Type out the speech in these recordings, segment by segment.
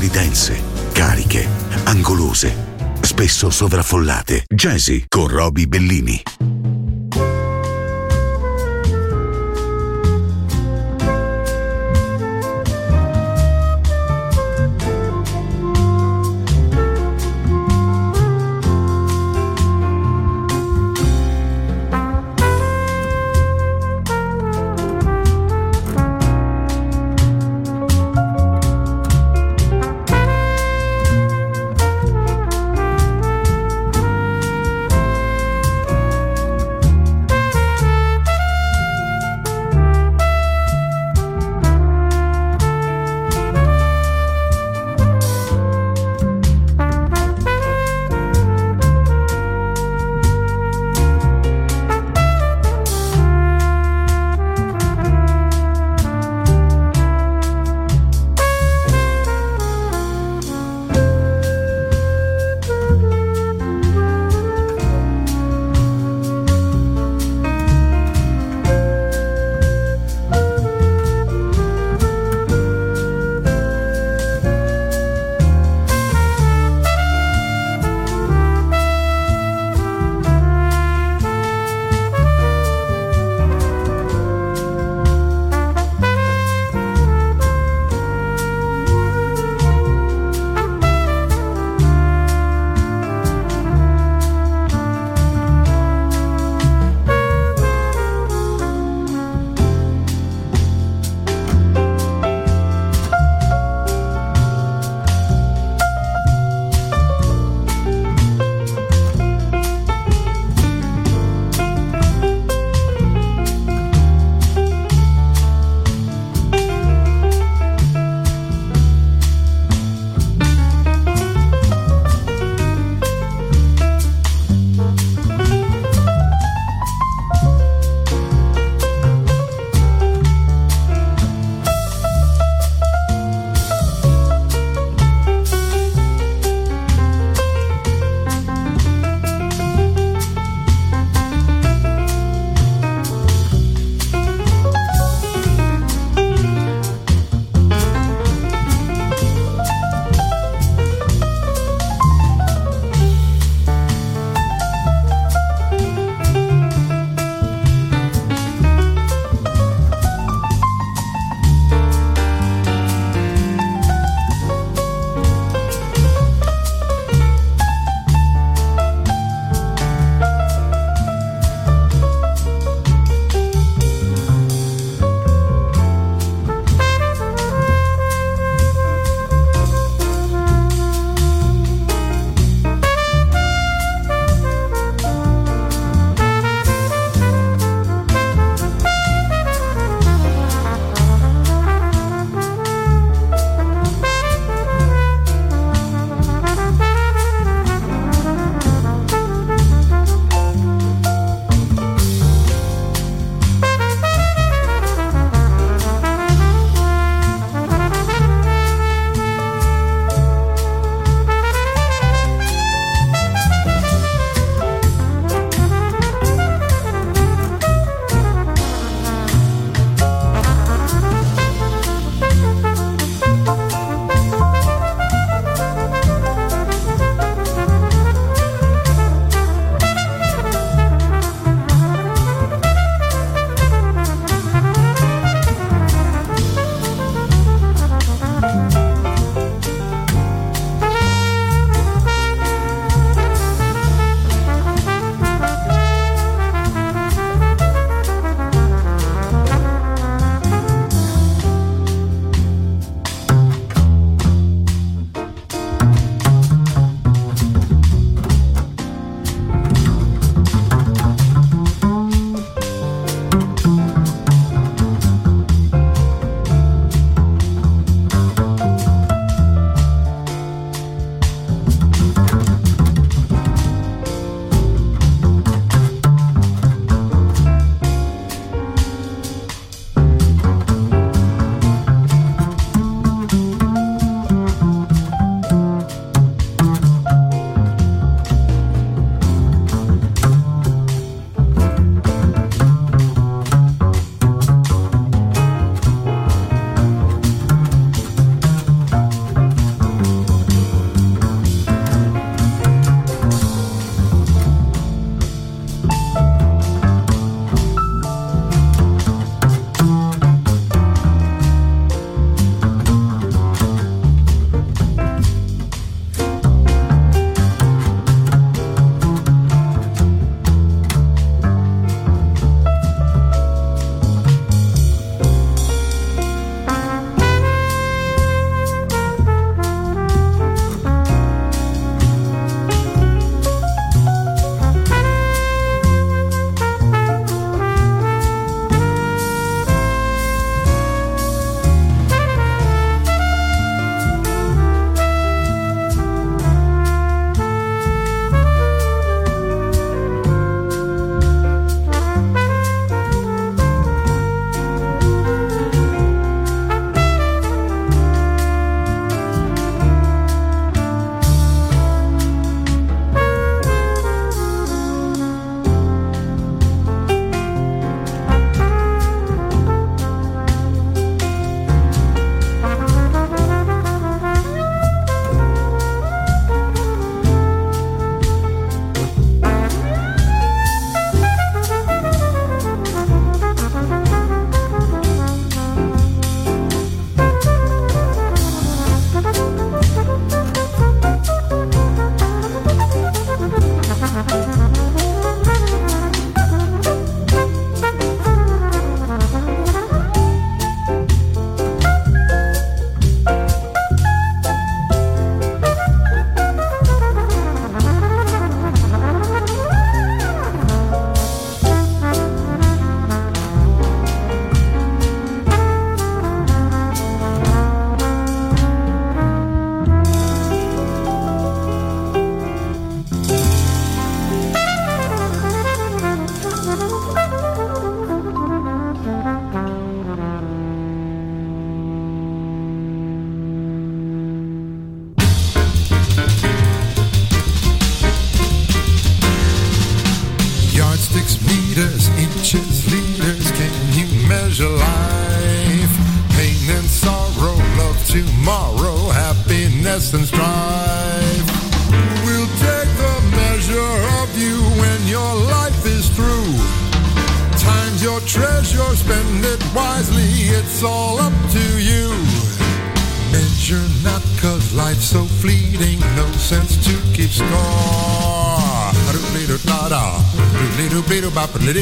Musicali dense, cariche, angolose, spesso sovraffollate. Jazzy con Roby Bellini.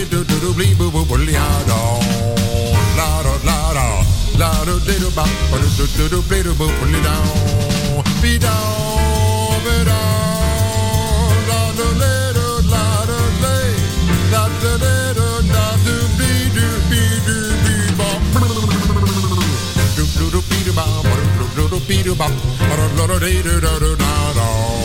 Do-do-do-do-ba, do-do-do-do-do-blee-boo-boo-boo-lee-ah-da. La-da-la-da, la-do-do-do-ba, do-do-do-do-blee-boo-boo-boo-lee-down. Be-down, be-down, la-do-le-do, la-do-le, la-do-le-do, la-do-blee-do-bee-do-bee-bop. Do-do-do-bee-do-bop, do-do-do-bee-do-bop, da-da-da-da-da-da-da-da. Yardsticks,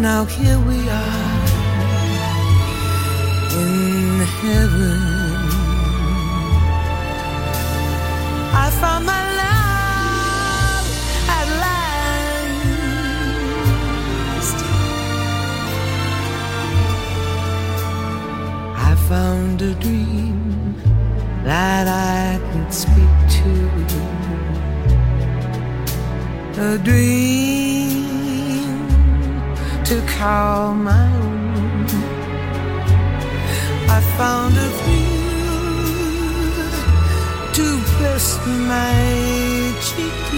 And now here we are in heaven. I found my love at last. I found a dream that I could speak to. A dream to call my own. I found a thrill to press my cheek.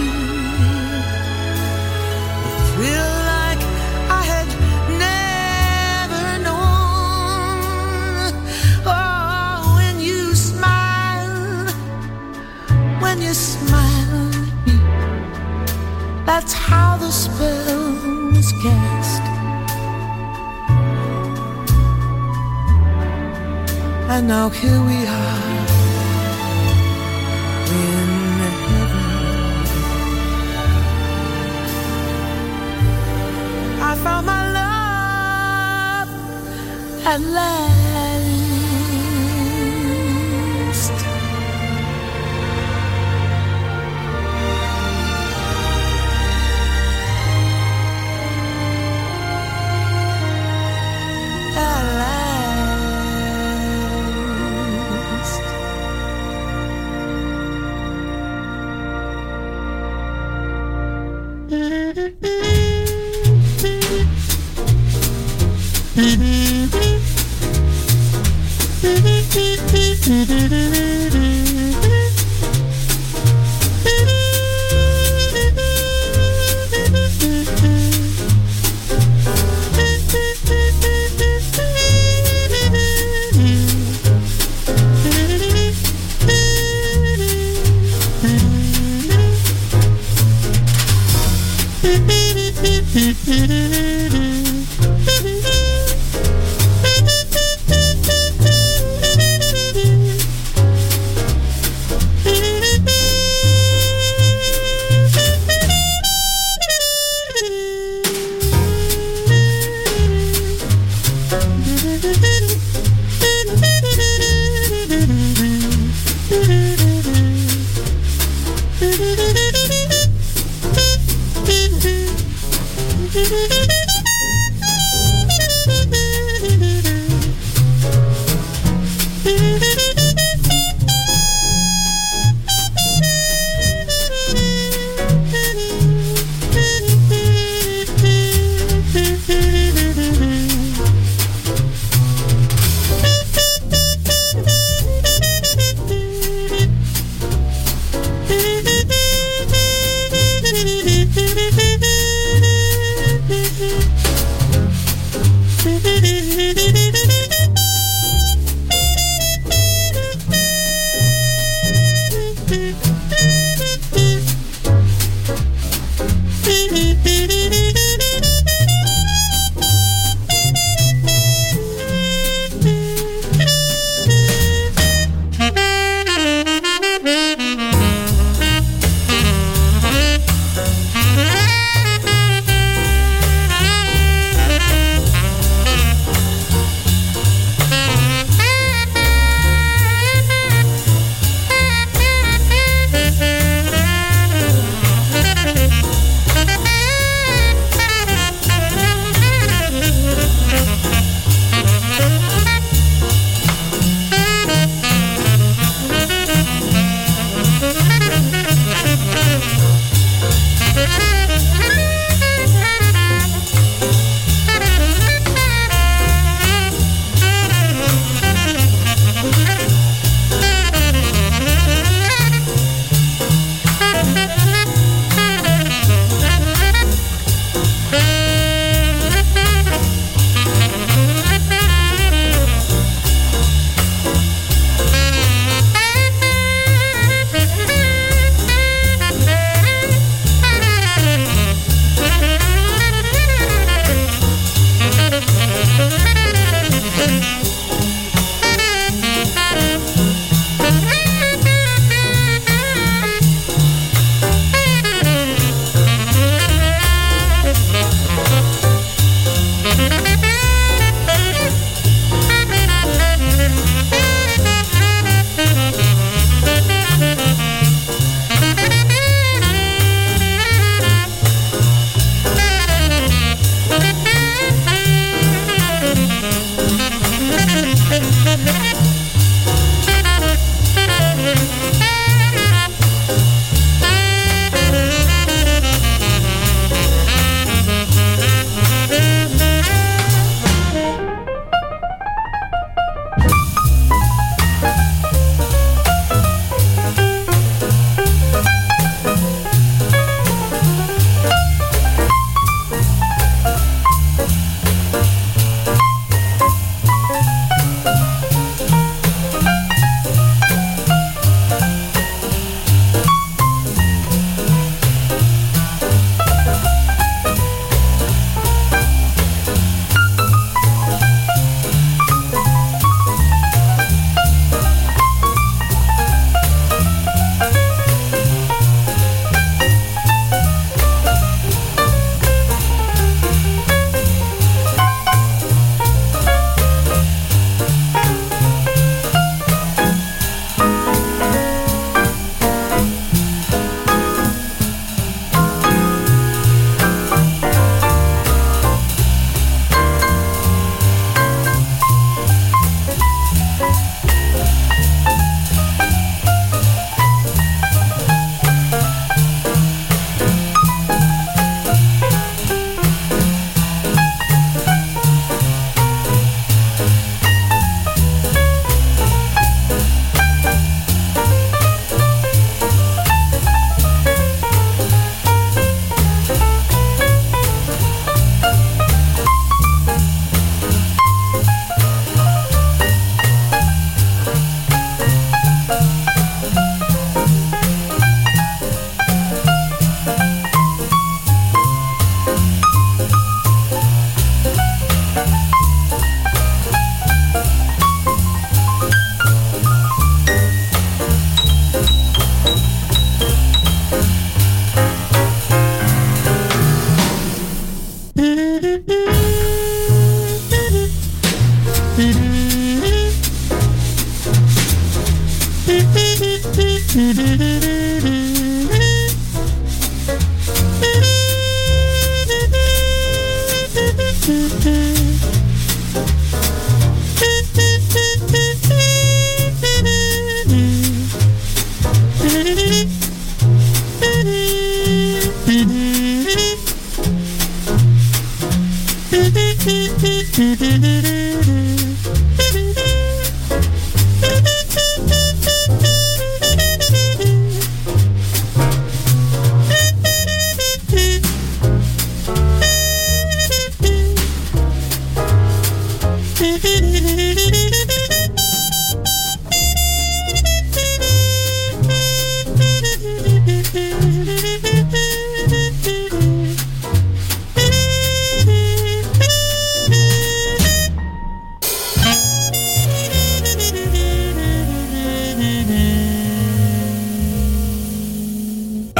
A thrill like I had never known. Oh, when you smile, when you smile that's how the spell was cast. And now here we are in heaven. I found my love at last.